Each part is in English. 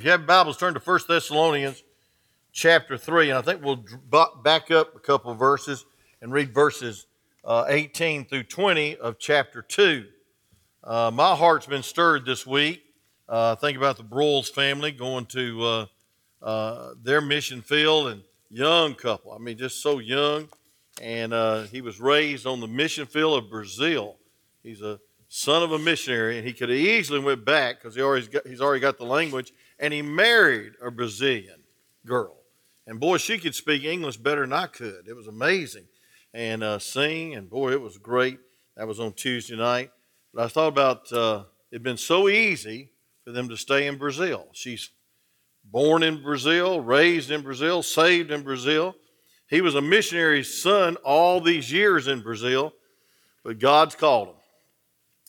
If you have Bibles, turn to 1 Thessalonians chapter 3, and I think we'll back up a couple verses and read verses uh, 18 through 20 of chapter 2. Uh, my heart's been stirred this week. Uh, think about the Broyles family going to uh, uh, their mission field and young couple. I mean, just so young. And uh, he was raised on the mission field of Brazil. He's a son of a missionary, and he could have easily went back because he already got, he's already got the language and he married a Brazilian girl. And boy, she could speak English better than I could. It was amazing. And uh, sing, and boy, it was great. That was on Tuesday night. But I thought about uh, it'd been so easy for them to stay in Brazil. She's born in Brazil, raised in Brazil, saved in Brazil. He was a missionary's son all these years in Brazil, but God's called him.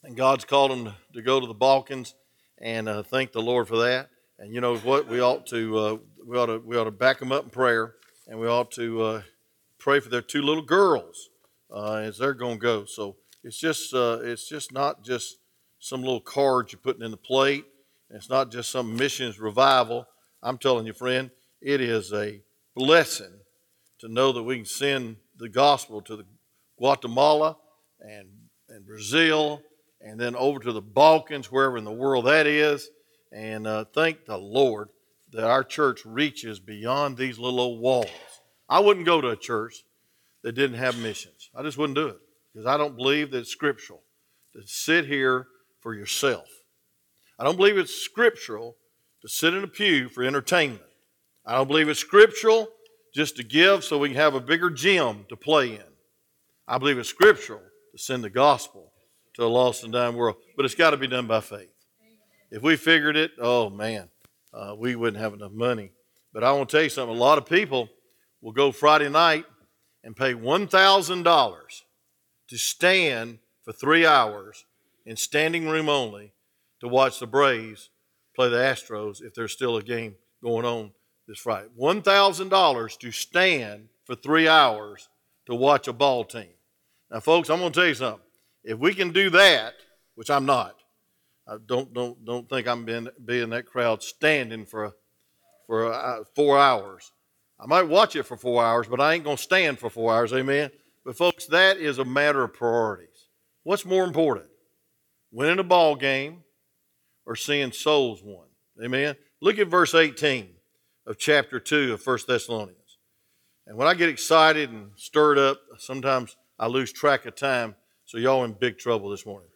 And God's called him to go to the Balkans, and uh, thank the Lord for that. And you know what? We ought to uh, we ought to we ought to back them up in prayer, and we ought to uh, pray for their two little girls uh, as they're going to go. So it's just uh, it's just not just some little cards you're putting in the plate. It's not just some missions revival. I'm telling you, friend, it is a blessing to know that we can send the gospel to the Guatemala and and Brazil, and then over to the Balkans, wherever in the world that is and uh, thank the Lord that our church reaches beyond these little old walls. I wouldn't go to a church that didn't have missions. I just wouldn't do it because I don't believe that it's scriptural to sit here for yourself. I don't believe it's scriptural to sit in a pew for entertainment. I don't believe it's scriptural just to give so we can have a bigger gym to play in. I believe it's scriptural to send the gospel to a lost and dying world, but it's got to be done by faith. If we figured it, oh man, uh, we wouldn't have enough money. But I want to tell you something. A lot of people will go Friday night and pay $1,000 to stand for three hours in standing room only to watch the Braves play the Astros if there's still a game going on this Friday. $1,000 to stand for three hours to watch a ball team. Now, folks, I'm going to tell you something. If we can do that, which I'm not, I don't don't don't think I'm being be in that crowd standing for for uh, four hours. I might watch it for four hours, but I ain't gonna stand for four hours. Amen. But folks, that is a matter of priorities. What's more important, winning a ball game or seeing souls won? Amen. Look at verse 18 of chapter 2 of 1 Thessalonians. And when I get excited and stirred up, sometimes I lose track of time. So y'all in big trouble this morning.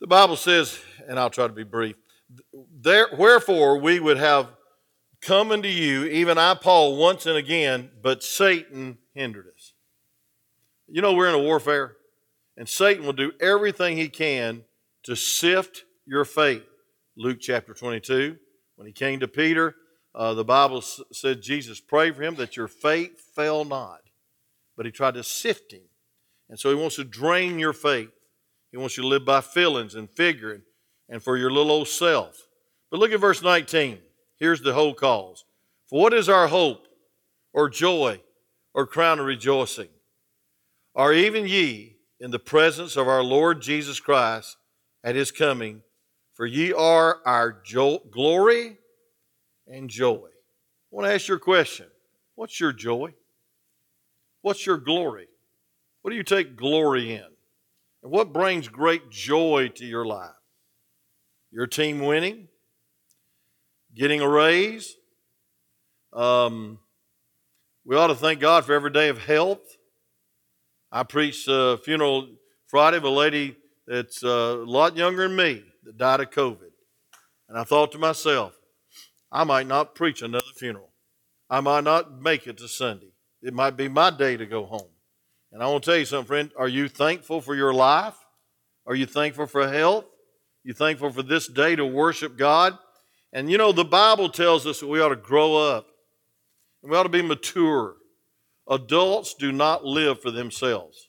The Bible says, and I'll try to be brief, there, wherefore we would have come unto you, even I, Paul, once and again, but Satan hindered us. You know, we're in a warfare, and Satan will do everything he can to sift your faith. Luke chapter 22, when he came to Peter, uh, the Bible said Jesus prayed for him that your faith fail not. But he tried to sift him. And so he wants to drain your faith. He wants you to live by feelings and figuring and for your little old self. But look at verse 19. Here's the whole cause. For what is our hope or joy or crown of rejoicing? Are even ye in the presence of our Lord Jesus Christ at his coming? For ye are our jo- glory and joy. I want to ask you a question. What's your joy? What's your glory? What do you take glory in? And what brings great joy to your life? Your team winning? Getting a raise? Um, we ought to thank God for every day of health. I preached a funeral Friday of a lady that's a lot younger than me that died of COVID. And I thought to myself, I might not preach another funeral. I might not make it to Sunday. It might be my day to go home. And I want to tell you something, friend. Are you thankful for your life? Are you thankful for health? You thankful for this day to worship God? And you know, the Bible tells us that we ought to grow up. And we ought to be mature. Adults do not live for themselves.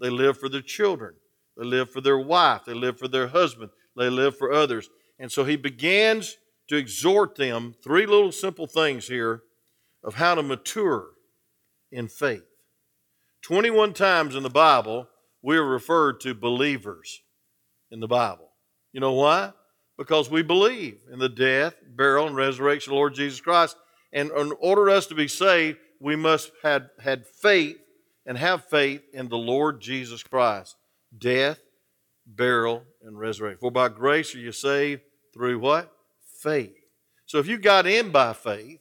They live for their children. They live for their wife. They live for their husband. They live for others. And so he begins to exhort them three little simple things here of how to mature in faith. 21 times in the Bible, we are referred to believers in the Bible. You know why? because we believe in the death, burial, and resurrection of Lord Jesus Christ. And in order for us to be saved, we must have had faith and have faith in the Lord Jesus Christ. Death, burial, and resurrection. For by grace are you saved through what? Faith. So if you got in by faith,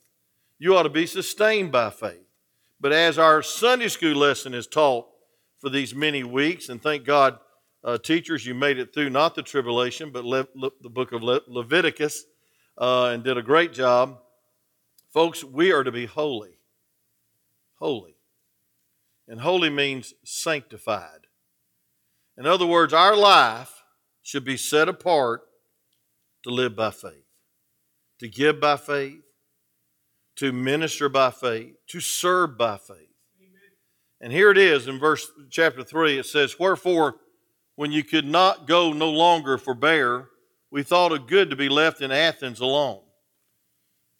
you ought to be sustained by faith. But as our Sunday school lesson is taught for these many weeks, and thank God, uh, teachers, you made it through not the tribulation, but Le- Le- the book of Le- Leviticus, uh, and did a great job. Folks, we are to be holy. Holy. And holy means sanctified. In other words, our life should be set apart to live by faith, to give by faith, to minister by faith, to serve by faith. And here it is in verse chapter 3 it says, Wherefore, when you could not go no longer forbear, we thought it good to be left in Athens alone.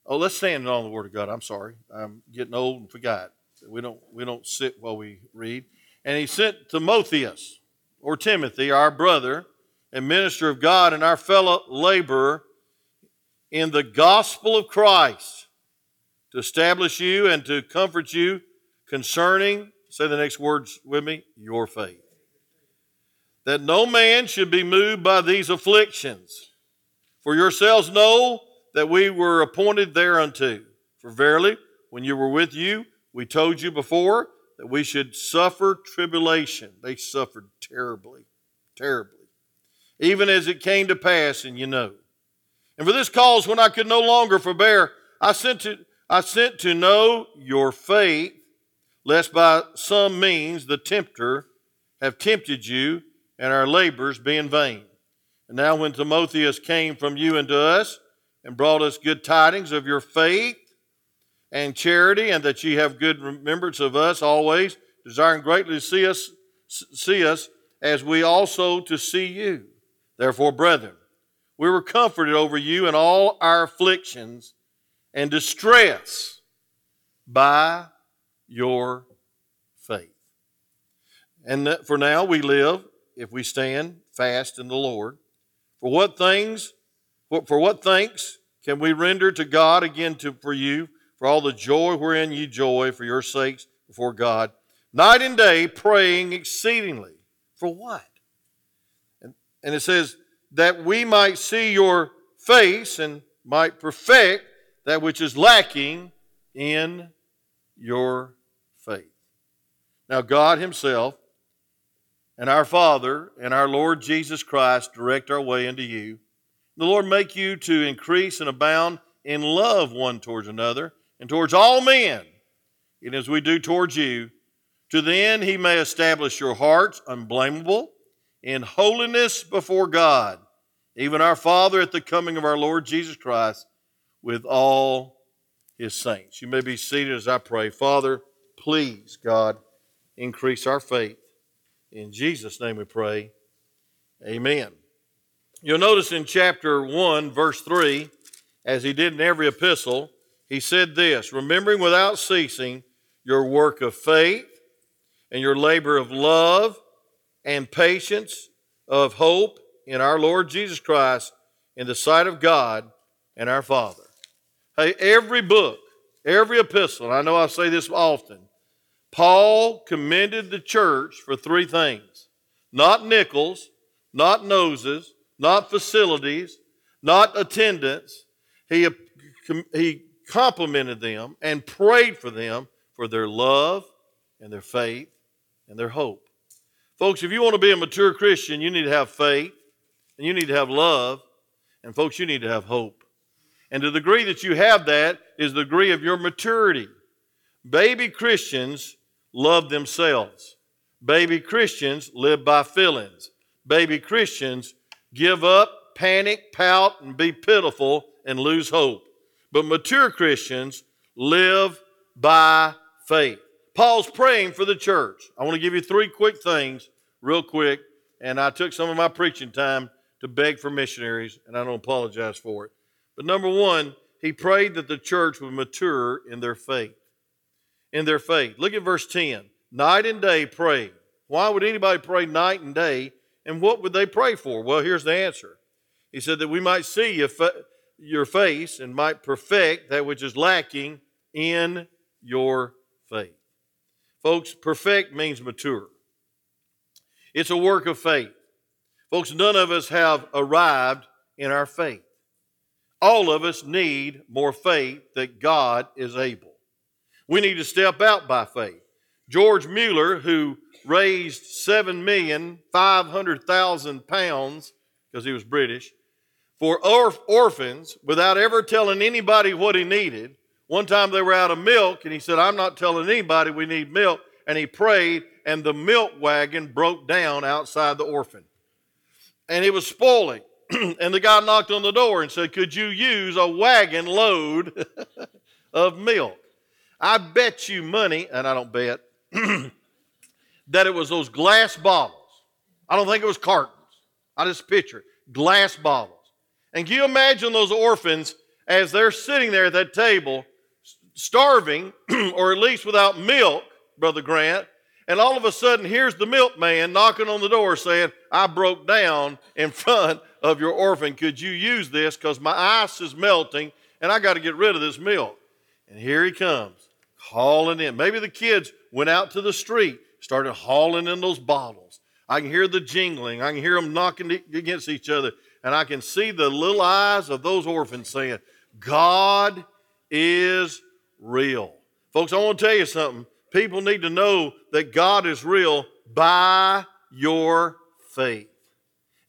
Oh, let's stand on the Word of God. I'm sorry. I'm getting old and forgot. We don't, we don't sit while we read. And he sent Timotheus, or Timothy, our brother and minister of God and our fellow laborer in the gospel of Christ to establish you and to comfort you concerning, say the next words with me, your faith. That no man should be moved by these afflictions. For yourselves know that we were appointed thereunto. For verily, when you were with you, we told you before that we should suffer tribulation. They suffered terribly, terribly. Even as it came to pass, and you know. And for this cause, when I could no longer forbear, I sent to, I sent to know your faith, lest by some means the tempter have tempted you, and our labors be in vain. And now, when Timotheus came from you unto us, and brought us good tidings of your faith and charity, and that ye have good remembrance of us always, desiring greatly to see us, see us as we also to see you. Therefore, brethren, we were comforted over you in all our afflictions and distress by your faith. And for now we live if we stand fast in the Lord. For what things, for what thanks can we render to God again to, for you, for all the joy wherein ye joy for your sakes before God, night and day praying exceedingly. For what? And, and it says, that we might see your face and might perfect that which is lacking in your faith. Now, God Himself and our Father and our Lord Jesus Christ direct our way unto you. The Lord make you to increase and abound in love one towards another and towards all men, and as we do towards you, to the end He may establish your hearts unblameable in holiness before God, even our Father at the coming of our Lord Jesus Christ with all his saints. You may be seated as I pray. Father, please, God, increase our faith. In Jesus' name we pray. Amen. You'll notice in chapter 1, verse 3, as he did in every epistle, he said this Remembering without ceasing your work of faith and your labor of love and patience, of hope in our Lord Jesus Christ in the sight of God and our Father. Hey, every book, every epistle, and I know I say this often, Paul commended the church for three things not nickels, not noses, not facilities, not attendance. He, he complimented them and prayed for them for their love and their faith and their hope. Folks, if you want to be a mature Christian, you need to have faith and you need to have love. And folks, you need to have hope. And the degree that you have that is the degree of your maturity. Baby Christians love themselves. Baby Christians live by feelings. Baby Christians give up, panic, pout, and be pitiful and lose hope. But mature Christians live by faith. Paul's praying for the church. I want to give you three quick things, real quick, and I took some of my preaching time to beg for missionaries, and I don't apologize for it. But number one, he prayed that the church would mature in their faith. In their faith. Look at verse 10. Night and day pray. Why would anybody pray night and day? And what would they pray for? Well, here's the answer. He said that we might see your, fa- your face and might perfect that which is lacking in your faith. Folks, perfect means mature. It's a work of faith. Folks, none of us have arrived in our faith. All of us need more faith that God is able. We need to step out by faith. George Mueller, who raised 7,500,000 pounds, because he was British, for orphans without ever telling anybody what he needed. One time they were out of milk, and he said, I'm not telling anybody we need milk. And he prayed, and the milk wagon broke down outside the orphan. And it was spoiling. and the guy knocked on the door and said, Could you use a wagon load of milk? I bet you money, and I don't bet, that it was those glass bottles. I don't think it was cartons. I just picture it glass bottles. And can you imagine those orphans as they're sitting there at that table, starving, or at least without milk, Brother Grant, and all of a sudden here's the milkman knocking on the door saying, I broke down in front of your orphan. Could you use this? Because my ice is melting and I got to get rid of this milk. And here he comes, hauling in. Maybe the kids went out to the street, started hauling in those bottles. I can hear the jingling, I can hear them knocking against each other, and I can see the little eyes of those orphans saying, God is real. Folks, I want to tell you something. People need to know that God is real by your faith.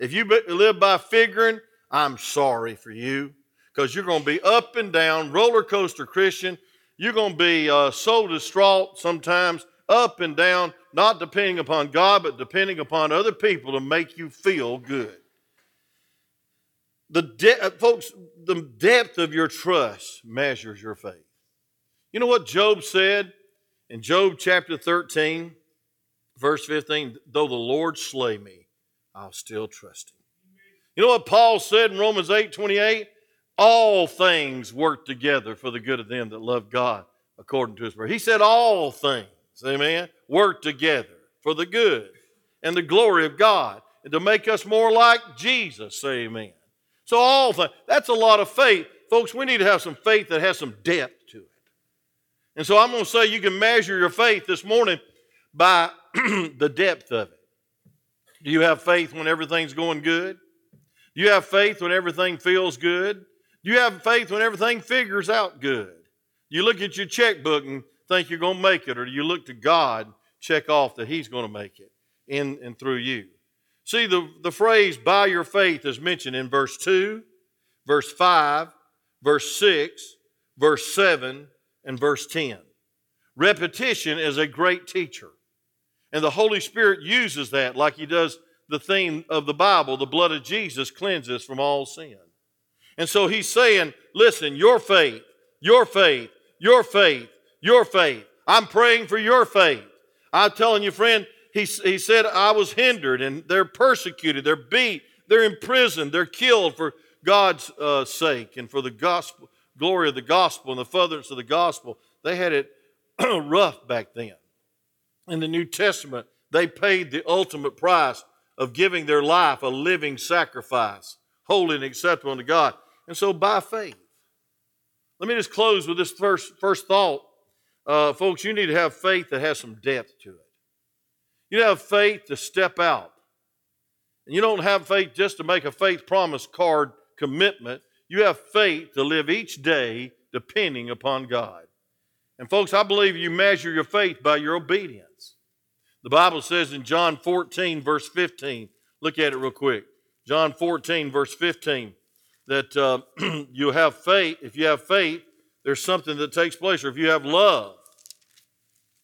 If you live by figuring, I'm sorry for you because you're going to be up and down, roller coaster Christian. You're going to be uh, so distraught sometimes, up and down, not depending upon God, but depending upon other people to make you feel good. The de- uh, folks, the depth of your trust measures your faith. You know what Job said in Job chapter 13, verse 15? Though the Lord slay me, I'll still trust him. You know what Paul said in Romans 8 28? All things work together for the good of them that love God according to his word. He said, All things, amen, work together for the good and the glory of God and to make us more like Jesus, amen. So, all things, that's a lot of faith. Folks, we need to have some faith that has some depth to it. And so, I'm going to say you can measure your faith this morning by the depth of it. Do you have faith when everything's going good? Do you have faith when everything feels good? Do you have faith when everything figures out good? You look at your checkbook and think you're going to make it, or do you look to God, check off that He's going to make it in and through you? See, the, the phrase by your faith is mentioned in verse 2, verse 5, verse 6, verse 7, and verse 10. Repetition is a great teacher. And the Holy Spirit uses that like He does the theme of the Bible the blood of Jesus cleanses from all sin. And so He's saying, listen, your faith, your faith, your faith, your faith. I'm praying for your faith. I'm telling you, friend, he, he said, I was hindered and they're persecuted, they're beat, they're imprisoned, they're killed for God's uh, sake and for the gospel, glory of the gospel and the furtherance of the gospel. They had it rough back then in the New Testament, they paid the ultimate price of giving their life a living sacrifice, holy and acceptable unto God. And so by faith. Let me just close with this first, first thought. Uh, folks, you need to have faith that has some depth to it. You have faith to step out. And you don't have faith just to make a faith promise card commitment. You have faith to live each day depending upon God. And folks, I believe you measure your faith by your obedience. The Bible says in John 14, verse 15, look at it real quick. John 14, verse 15, that uh, you have faith. If you have faith, there's something that takes place. Or if you have love,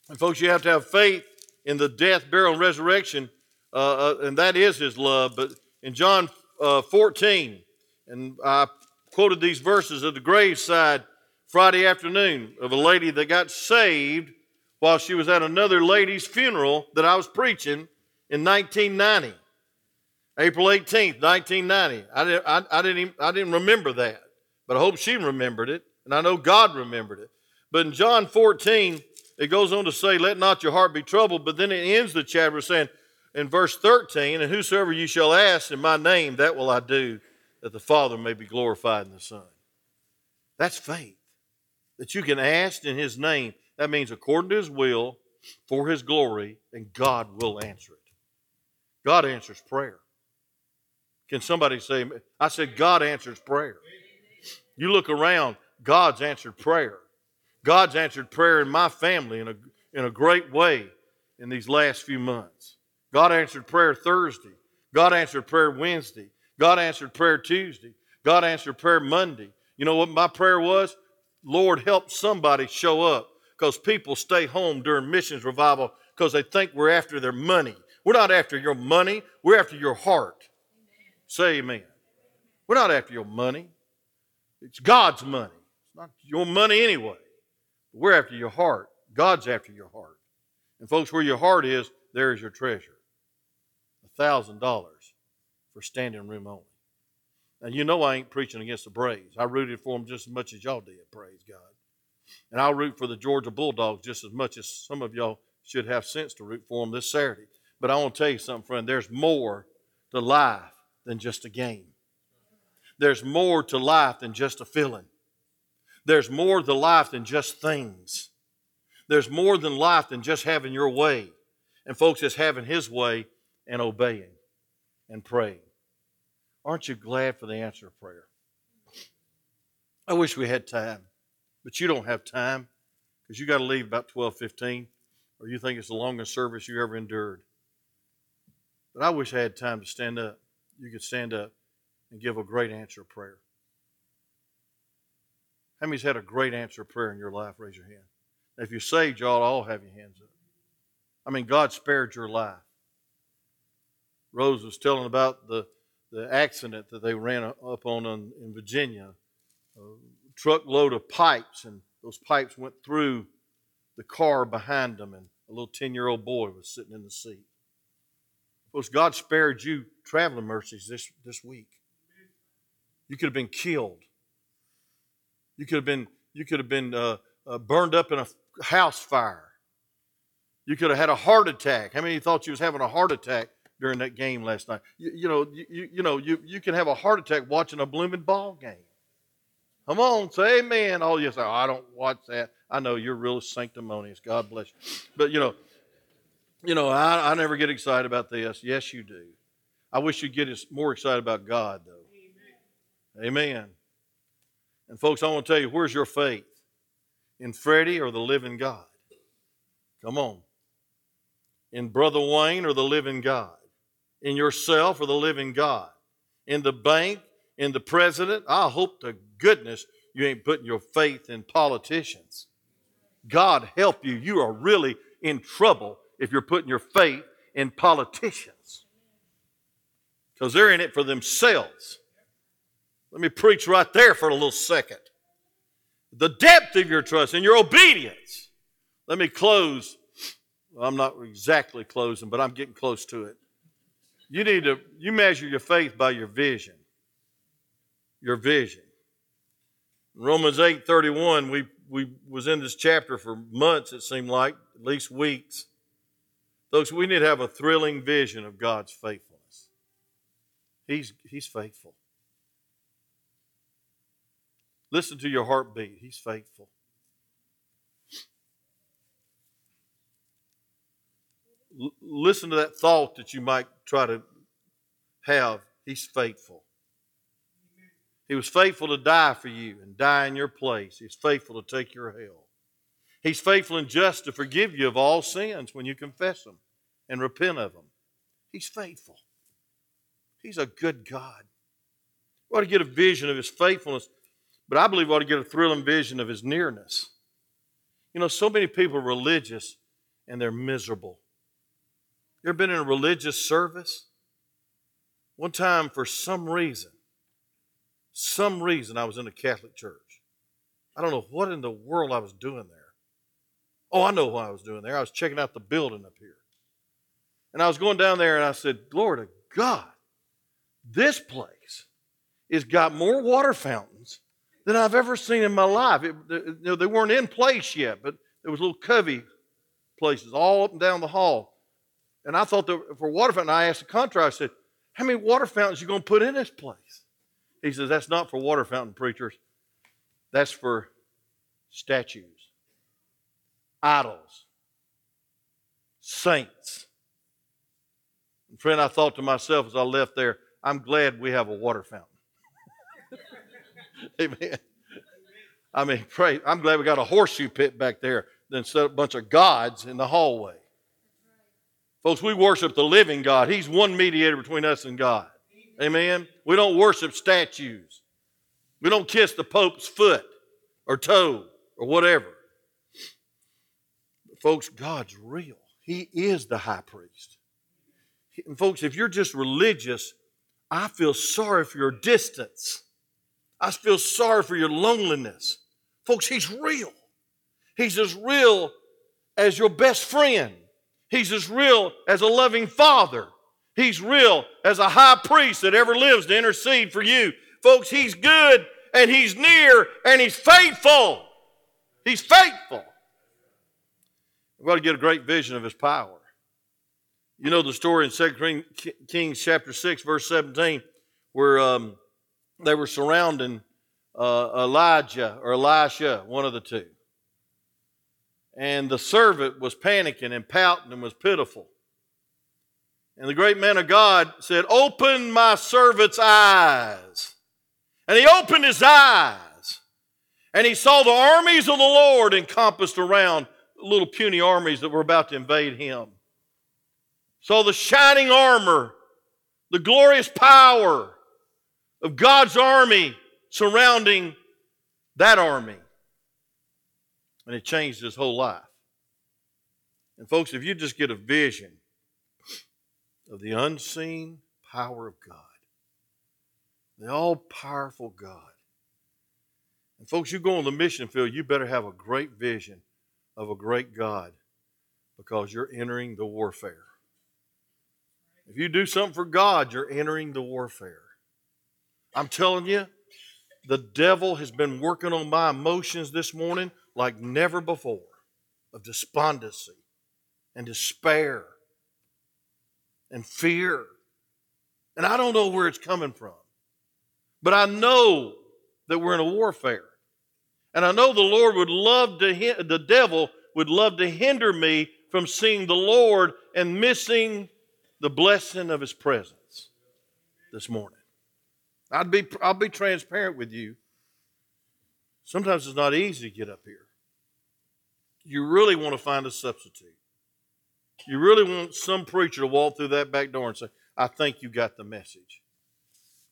and folks, you have to have faith in the death, burial, and resurrection, uh, uh, and that is His love. But in John uh, 14, and I quoted these verses at the graveside Friday afternoon of a lady that got saved while she was at another lady's funeral that I was preaching in 1990. April 18th, 1990. I didn't, I, I, didn't even, I didn't remember that, but I hope she remembered it, and I know God remembered it. But in John 14, it goes on to say, Let not your heart be troubled, but then it ends the chapter saying, in verse 13, And whosoever you shall ask in my name, that will I do, that the Father may be glorified in the Son. That's faith. That you can ask in His name. That means according to His will, for His glory, and God will answer it. God answers prayer. Can somebody say, I said, God answers prayer. You look around, God's answered prayer. God's answered prayer in my family in a, in a great way in these last few months. God answered prayer Thursday. God answered prayer Wednesday. God answered prayer Tuesday. God answered prayer Monday. You know what my prayer was? Lord, help somebody show up because people stay home during missions revival because they think we're after their money. We're not after your money, we're after your heart. Say amen. We're not after your money, it's God's money. It's not your money anyway. We're after your heart. God's after your heart. And folks, where your heart is, there is your treasure. A thousand dollars for standing room only. Now you know I ain't preaching against the Braves. I rooted for them just as much as y'all did, praise God. And I'll root for the Georgia Bulldogs just as much as some of y'all should have sense to root for them this Saturday. But I want to tell you something, friend. There's more to life than just a game. There's more to life than just a feeling. There's more to life than just things. There's more than life than just having your way. And folks, it's having His way and obeying and praying. Aren't you glad for the answer of prayer? I wish we had time, but you don't have time because you got to leave about 12:15, or you think it's the longest service you ever endured. But I wish I had time to stand up. You could stand up and give a great answer of prayer. How many's had a great answer of prayer in your life? Raise your hand. If you're saved, y'all all have your hands up. I mean, God spared your life. Rose was telling about the, the accident that they ran up on in, in Virginia. A truckload of pipes, and those pipes went through the car behind them, and a little 10 year old boy was sitting in the seat. Course, God spared you traveling mercies this, this week. You could have been killed. You could have been, you could have been uh, uh, burned up in a house fire. You could have had a heart attack. How many thought you was having a heart attack during that game last night? You, you know, you, you know, you, you can have a heart attack watching a blooming ball game. Come on, say amen. Oh, you say, I don't watch that. I know you're real sanctimonious. God bless you. But you know, you know, I, I never get excited about this. Yes, you do. I wish you'd get more excited about God, though. Amen. Amen. And folks, I want to tell you, where's your faith? In Freddie or the living God? Come on. In Brother Wayne or the living God? In yourself or the living God? In the bank? In the president? I hope to goodness you ain't putting your faith in politicians. God help you. You are really in trouble if you're putting your faith in politicians because they're in it for themselves. Let me preach right there for a little second. The depth of your trust and your obedience. Let me close. I'm not exactly closing, but I'm getting close to it. You need to you measure your faith by your vision. Your vision. Romans 8 31, we, we was in this chapter for months, it seemed like, at least weeks. Folks, we need to have a thrilling vision of God's faithfulness. He's, he's faithful. Listen to your heartbeat. He's faithful. Listen to that thought that you might try to have. He's faithful. He was faithful to die for you and die in your place. He's faithful to take your hell. He's faithful and just to forgive you of all sins when you confess them and repent of them. He's faithful. He's a good God. We ought to get a vision of His faithfulness, but I believe we ought to get a thrilling vision of His nearness. You know, so many people are religious and they're miserable. You ever been in a religious service? One time, for some reason, some reason, I was in a Catholic church. I don't know what in the world I was doing there. Oh, I know what I was doing there. I was checking out the building up here. And I was going down there and I said, Glory to God, this place has got more water fountains than I've ever seen in my life. It, you know, they weren't in place yet, but there was little covey places all up and down the hall. And I thought that for water fountain, I asked the contractor, I said, how many water fountains are you going to put in this place? He says, That's not for water fountain preachers, that's for statues, idols, saints. And friend, I thought to myself as I left there, I'm glad we have a water fountain. Amen. I mean, pray. I'm glad we got a horseshoe pit back there than set a bunch of gods in the hallway. Folks, we worship the living God. He's one mediator between us and God. Amen. We don't worship statues. We don't kiss the Pope's foot or toe or whatever. But folks, God's real. He is the high priest. And folks, if you're just religious, I feel sorry for your distance. I feel sorry for your loneliness. Folks, He's real. He's as real as your best friend. He's as real as a loving father. He's real as a high priest that ever lives to intercede for you. Folks, He's good and He's near and He's faithful. He's faithful. We've got to get a great vision of His power. You know the story in 2 Kings chapter 6, verse 17, where um, they were surrounding uh, Elijah or Elisha, one of the two. And the servant was panicking and pouting and was pitiful. And the great man of God said, Open my servant's eyes. And he opened his eyes. And he saw the armies of the Lord encompassed around little puny armies that were about to invade him. Saw the shining armor, the glorious power of God's army surrounding that army. And it changed his whole life. And, folks, if you just get a vision of the unseen power of God, the all powerful God, and, folks, you go on the mission field, you better have a great vision of a great God because you're entering the warfare. If you do something for God, you're entering the warfare. I'm telling you, the devil has been working on my emotions this morning like never before of despondency and despair and fear. And I don't know where it's coming from. But I know that we're in a warfare. And I know the Lord would love to, the devil would love to hinder me from seeing the Lord and missing the blessing of his presence this morning. I'd be, I'll be transparent with you. Sometimes it's not easy to get up here. You really want to find a substitute. You really want some preacher to walk through that back door and say, I think you got the message.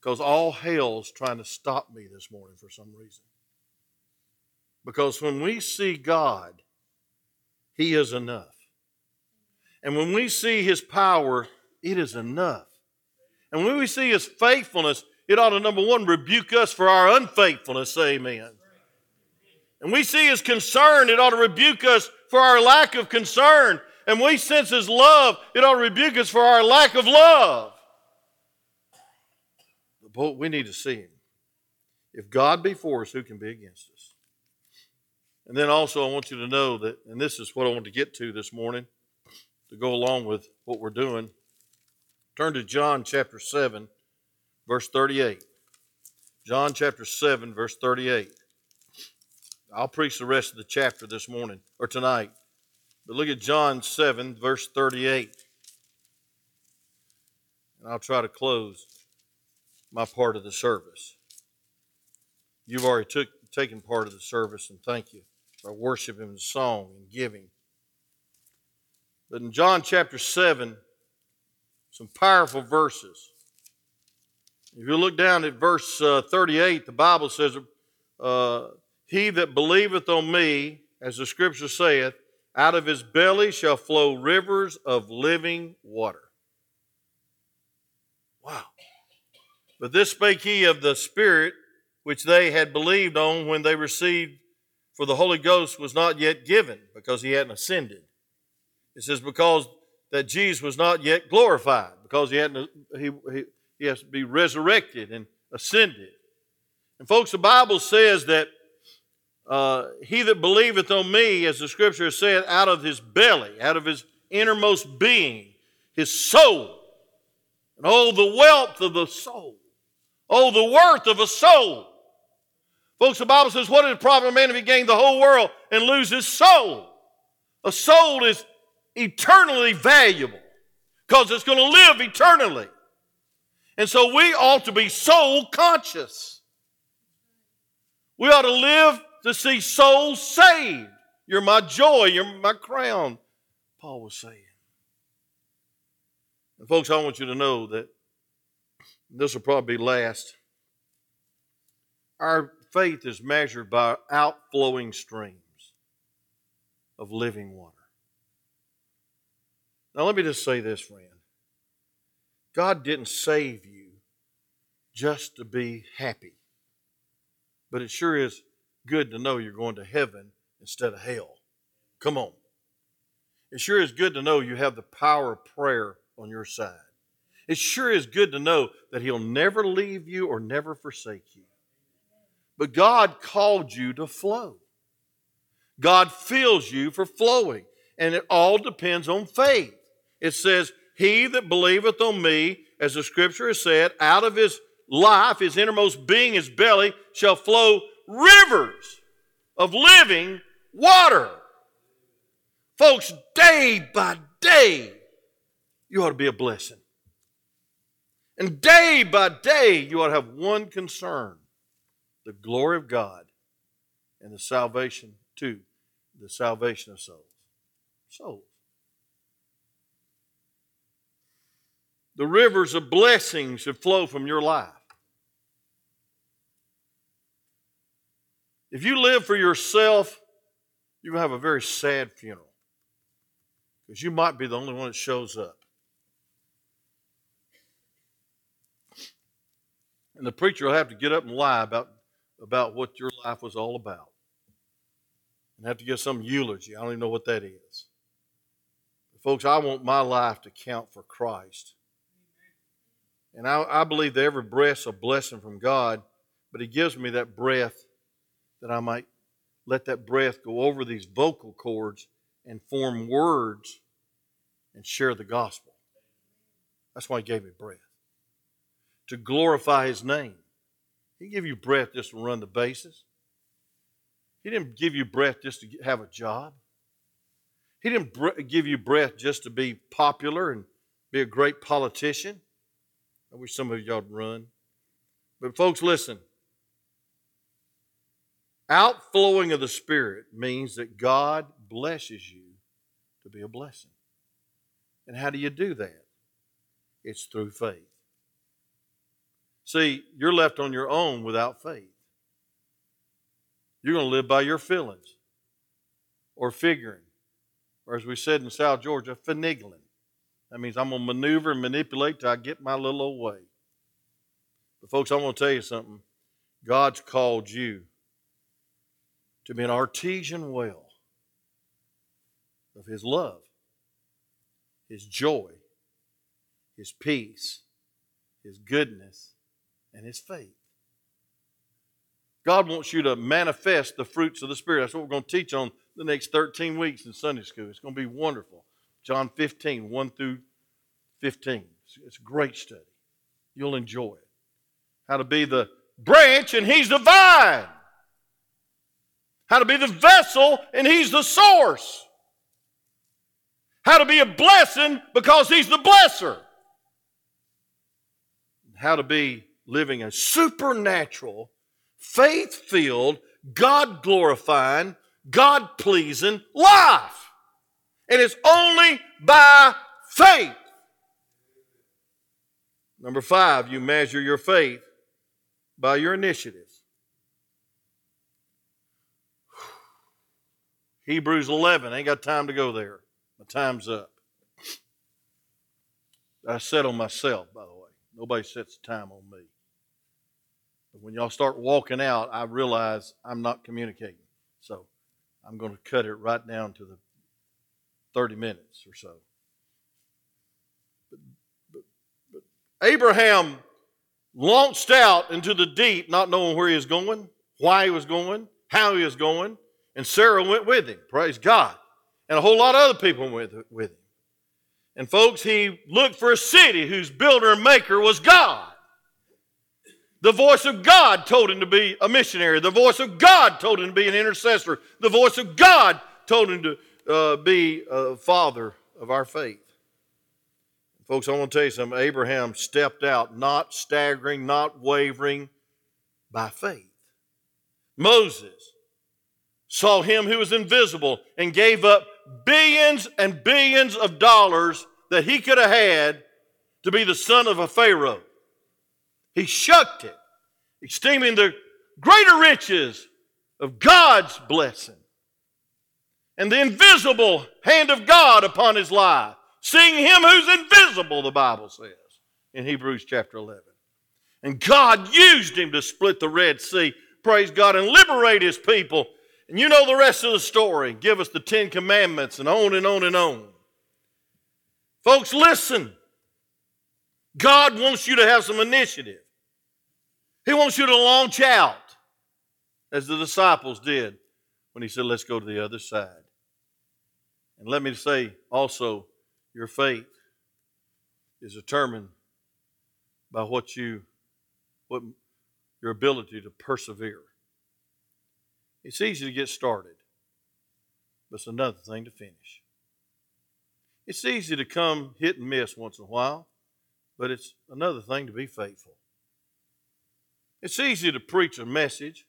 Because all hell's trying to stop me this morning for some reason. Because when we see God, He is enough. And when we see His power, it is enough. And when we see His faithfulness, it ought to, number one, rebuke us for our unfaithfulness. Amen. And we see His concern, it ought to rebuke us for our lack of concern. And we sense His love, it ought to rebuke us for our lack of love. But we need to see Him. If God be for us, who can be against us? And then also, I want you to know that, and this is what I want to get to this morning to go along with what we're doing. Turn to John chapter 7 verse 38. John chapter 7, verse 38. I'll preach the rest of the chapter this morning or tonight. But look at John 7, verse 38. And I'll try to close my part of the service. You've already took, taken part of the service, and thank you for worshiping and song and giving. But in John chapter 7, some powerful verses. If you look down at verse uh, 38, the Bible says, uh, He that believeth on me, as the scripture saith, out of his belly shall flow rivers of living water. Wow. But this spake he of the Spirit which they had believed on when they received, for the Holy Ghost was not yet given, because he hadn't ascended. It says, because that Jesus was not yet glorified, because he hadn't he, he he has to be resurrected and ascended. And, folks, the Bible says that uh, he that believeth on me, as the scripture said, out of his belly, out of his innermost being, his soul, and all the wealth of the soul, Oh, the worth of a soul. Folks, the Bible says, What is the profit of man if he gain the whole world and lose his soul? A soul is eternally valuable because it's going to live eternally. And so we ought to be soul conscious. We ought to live to see souls saved. You're my joy, you're my crown, Paul was saying. And folks, I want you to know that this will probably last. Our faith is measured by outflowing streams of living water. Now, let me just say this, friend. God didn't save you just to be happy, but it sure is good to know you're going to heaven instead of hell. Come on. It sure is good to know you have the power of prayer on your side. It sure is good to know that He'll never leave you or never forsake you. But God called you to flow. God fills you for flowing, and it all depends on faith. It says, He that believeth on me, as the scripture has said, out of his life, his innermost being, his belly, shall flow rivers of living water. Folks, day by day, you ought to be a blessing. And day by day, you ought to have one concern the glory of God and the salvation, too, the salvation of souls. Souls. The rivers of blessing should flow from your life. If you live for yourself, to have a very sad funeral because you might be the only one that shows up. And the preacher will have to get up and lie about, about what your life was all about. And have to give some eulogy. I don't even know what that is. But folks, I want my life to count for Christ. And I, I believe that every breath's a blessing from God, but He gives me that breath that I might let that breath go over these vocal cords and form words and share the gospel. That's why He gave me breath to glorify His name. He give you breath just to run the bases. He didn't give you breath just to have a job. He didn't give you breath just to be popular and be a great politician. I wish some of y'all would run. But, folks, listen. Outflowing of the Spirit means that God blesses you to be a blessing. And how do you do that? It's through faith. See, you're left on your own without faith. You're going to live by your feelings or figuring, or as we said in South Georgia, finagling. That means I'm going to maneuver and manipulate till I get my little old way. But, folks, I'm going to tell you something. God's called you to be an artesian well of His love, His joy, His peace, His goodness, and his faith. God wants you to manifest the fruits of the Spirit. That's what we're going to teach on the next 13 weeks in Sunday school. It's going to be wonderful. John 15, 1 through 15. It's a great study. You'll enjoy it. How to be the branch and he's the vine. How to be the vessel and he's the source. How to be a blessing because he's the blesser. How to be living a supernatural, faith filled, God glorifying, God pleasing life. And it's only by faith. Number five, you measure your faith by your initiatives. Hebrews 11, I ain't got time to go there. My time's up. I set on myself, by the way. Nobody sets time on me. But when y'all start walking out, I realize I'm not communicating. So I'm going to cut it right down to the 30 minutes or so. But, but, but Abraham launched out into the deep, not knowing where he was going, why he was going, how he was going, and Sarah went with him. Praise God. And a whole lot of other people went with him. And folks, he looked for a city whose builder and maker was God. The voice of God told him to be a missionary. The voice of God told him to be an intercessor. The voice of God told him to uh, be a father of our faith. Folks, I want to tell you something. Abraham stepped out, not staggering, not wavering, by faith. Moses saw him who was invisible and gave up billions and billions of dollars that he could have had to be the son of a Pharaoh. He shucked it, esteeming the greater riches of God's blessing and the invisible hand of God upon his life seeing him who's invisible, the Bible says in Hebrews chapter 11. And God used him to split the Red Sea, praise God, and liberate his people. And you know the rest of the story. Give us the Ten Commandments and on and on and on. Folks, listen. God wants you to have some initiative. He wants you to launch out, as the disciples did when he said, Let's go to the other side. And let me say also, your faith is determined by what you, what your ability to persevere. It's easy to get started, but it's another thing to finish. It's easy to come hit and miss once in a while, but it's another thing to be faithful. It's easy to preach a message,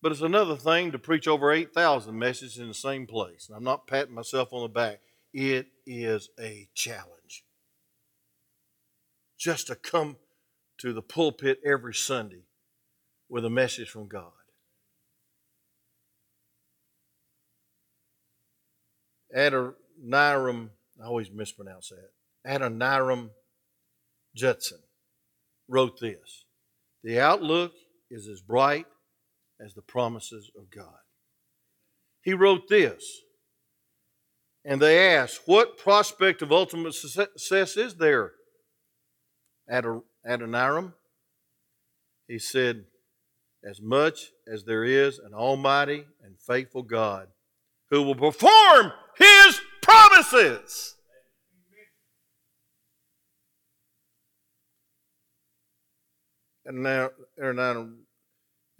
but it's another thing to preach over 8,000 messages in the same place. And I'm not patting myself on the back. It is a challenge. Just to come to the pulpit every Sunday with a message from God. Adoniram, I always mispronounce that. Adoniram Judson wrote this The outlook is as bright as the promises of God. He wrote this and they asked, What prospect of ultimate success is there? Adoniram, he said, As much as there is an almighty and faithful God who will perform his promises. Adoniram,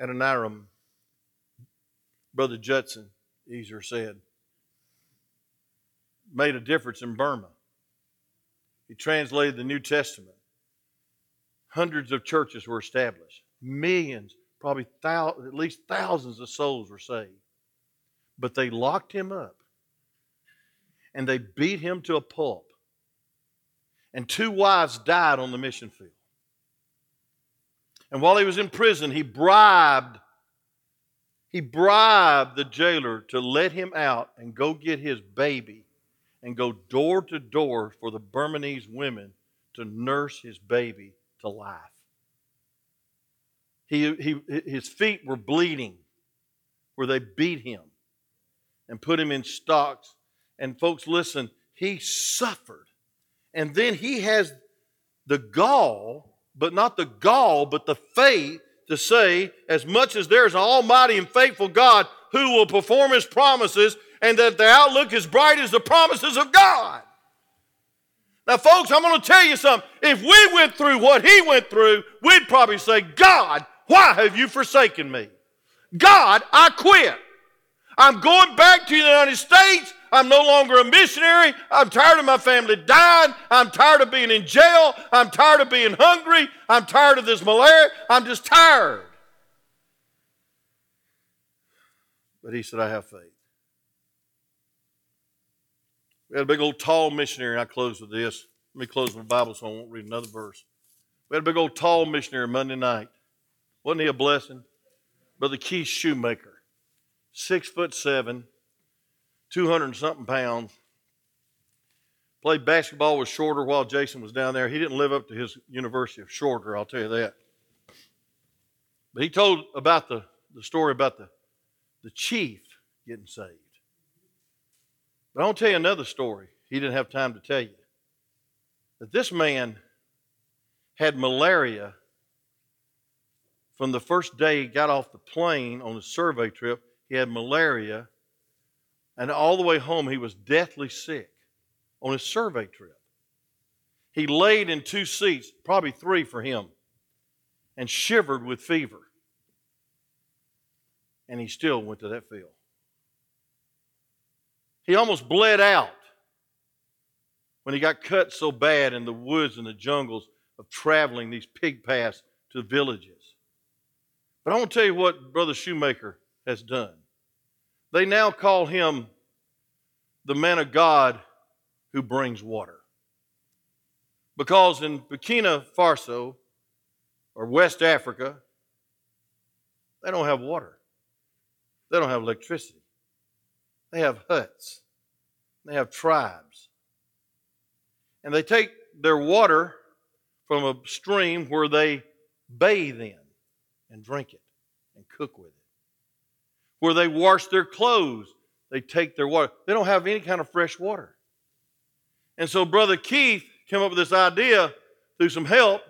Adoniram, Brother Judson Easer said, made a difference in Burma. He translated the New Testament. Hundreds of churches were established. Millions, probably thousands, at least thousands of souls were saved. But they locked him up and they beat him to a pulp. And two wives died on the mission field. And while he was in prison, he bribed he bribed the jailer to let him out and go get his baby and go door to door for the Burmese women to nurse his baby to life. He, he, his feet were bleeding where they beat him and put him in stocks. And folks, listen, he suffered. And then he has the gall, but not the gall, but the faith to say, as much as there's an almighty and faithful God who will perform his promises, and that the outlook is bright as the promises of God. Now, folks, I'm going to tell you something. If we went through what he went through, we'd probably say, God, why have you forsaken me? God, I quit. I'm going back to the United States. I'm no longer a missionary. I'm tired of my family dying. I'm tired of being in jail. I'm tired of being hungry. I'm tired of this malaria. I'm just tired. But he said, I have faith. We had a big old tall missionary, and I close with this. Let me close with my Bible so I won't read another verse. We had a big old tall missionary Monday night. Wasn't he a blessing? Brother Keith Shoemaker, six foot seven, 200 something pounds. Played basketball with Shorter while Jason was down there. He didn't live up to his University of Shorter, I'll tell you that. But he told about the, the story about the, the chief getting saved. But I want to tell you another story he didn't have time to tell you. That this man had malaria from the first day he got off the plane on his survey trip. He had malaria, and all the way home he was deathly sick on his survey trip. He laid in two seats, probably three for him. and shivered with fever. And he still went to that field. He almost bled out when he got cut so bad in the woods and the jungles of traveling these pig paths to villages. But I want to tell you what Brother Shoemaker has done. They now call him the man of God who brings water. Because in Burkina Faso or West Africa, they don't have water. They don't have electricity. They have huts. They have tribes. And they take their water from a stream where they bathe in and drink it and cook with it. Where they wash their clothes, they take their water. They don't have any kind of fresh water. And so Brother Keith came up with this idea through some help.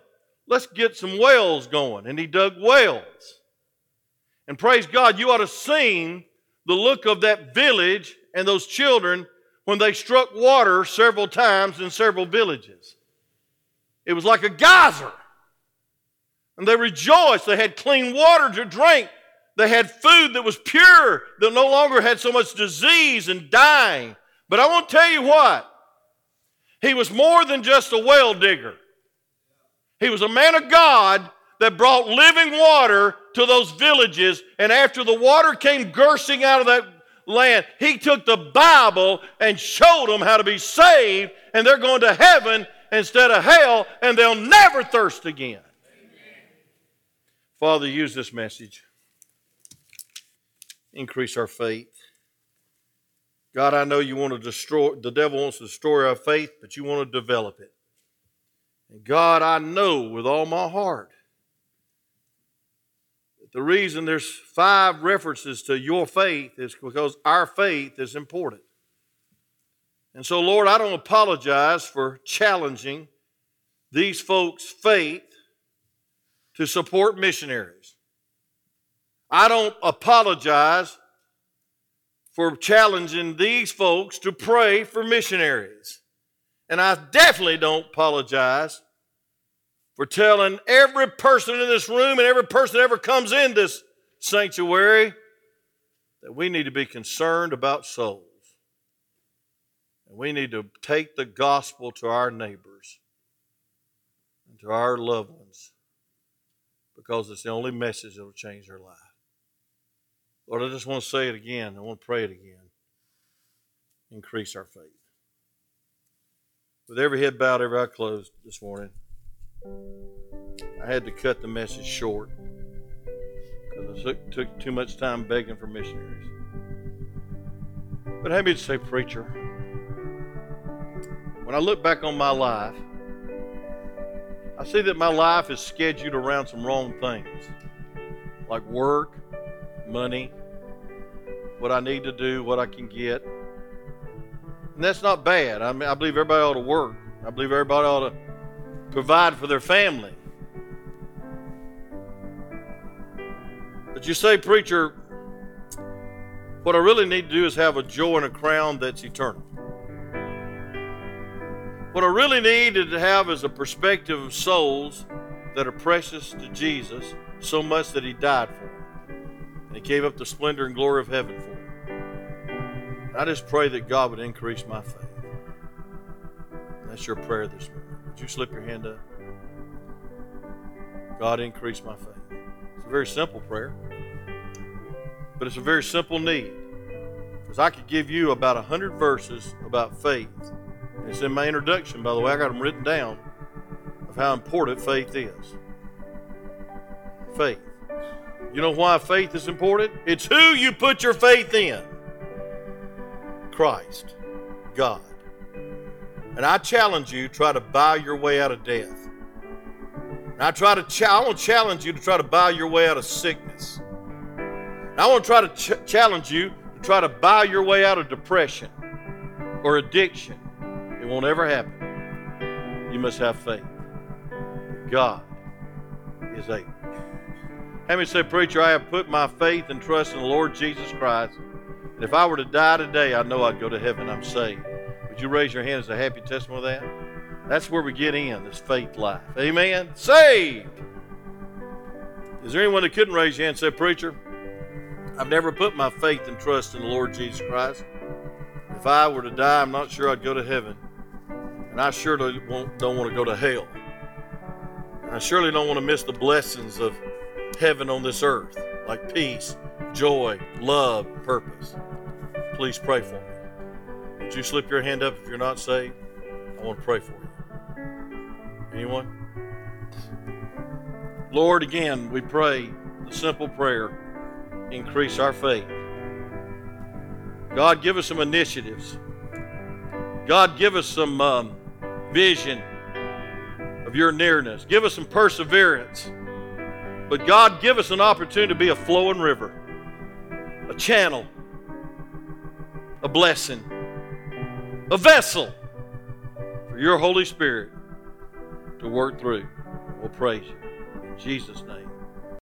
Let's get some wells going. And he dug wells. And praise God, you ought to seen the look of that village and those children when they struck water several times in several villages. It was like a geyser. And they rejoiced. They had clean water to drink. They had food that was pure, that no longer had so much disease and dying. But I want to tell you what, he was more than just a well digger. He was a man of God that brought living water to those villages. And after the water came gushing out of that land, he took the Bible and showed them how to be saved, and they're going to heaven instead of hell, and they'll never thirst again. Amen. Father, use this message. Increase our faith. God, I know you want to destroy, the devil wants to destroy our faith, but you want to develop it. And God, I know with all my heart that the reason there's five references to your faith is because our faith is important. And so, Lord, I don't apologize for challenging these folks' faith to support missionaries. I don't apologize for challenging these folks to pray for missionaries. And I definitely don't apologize for telling every person in this room and every person that ever comes in this sanctuary that we need to be concerned about souls. And we need to take the gospel to our neighbors and to our loved ones because it's the only message that will change their life. Lord, I just want to say it again. I want to pray it again. Increase our faith. With every head bowed, every eye closed this morning, I had to cut the message short because it took, took too much time begging for missionaries. But have me to say, preacher, when I look back on my life, I see that my life is scheduled around some wrong things like work, money, what I need to do, what I can get. And that's not bad. I mean, I believe everybody ought to work. I believe everybody ought to provide for their family. But you say, preacher, what I really need to do is have a joy and a crown that's eternal. What I really need to have is a perspective of souls that are precious to Jesus so much that He died for. And He gave up the splendor and glory of heaven for them. I just pray that God would increase my faith. That's your prayer this morning. Would you slip your hand up? God, increase my faith. It's a very simple prayer, but it's a very simple need. Because I could give you about a hundred verses about faith. It's in my introduction, by the way. I got them written down of how important faith is. Faith. You know why faith is important? It's who you put your faith in Christ, God. And I challenge you try to buy your way out of death. And I try to ch- I want to challenge you to try to buy your way out of sickness. And I want to try to ch- challenge you to try to buy your way out of depression or addiction. It won't ever happen. You must have faith. God is able. Have me say, Preacher, I have put my faith and trust in the Lord Jesus Christ. And if I were to die today, I know I'd go to heaven. I'm saved. Would you raise your hand as a happy testimony of that? That's where we get in, this faith life. Amen. Saved. Is there anyone that couldn't raise your hand and say, Preacher, I've never put my faith and trust in the Lord Jesus Christ. If I were to die, I'm not sure I'd go to heaven. And I surely don't want to go to hell. I surely don't want to miss the blessings of heaven on this earth, like peace, joy, love, purpose. Please pray for me. Would you slip your hand up if you're not saved? I want to pray for you. Anyone? Lord, again, we pray the simple prayer increase our faith. God, give us some initiatives. God, give us some um, vision of your nearness. Give us some perseverance. But God, give us an opportunity to be a flowing river, a channel, a blessing, a vessel for your Holy Spirit to work through. We'll praise you. In Jesus' name.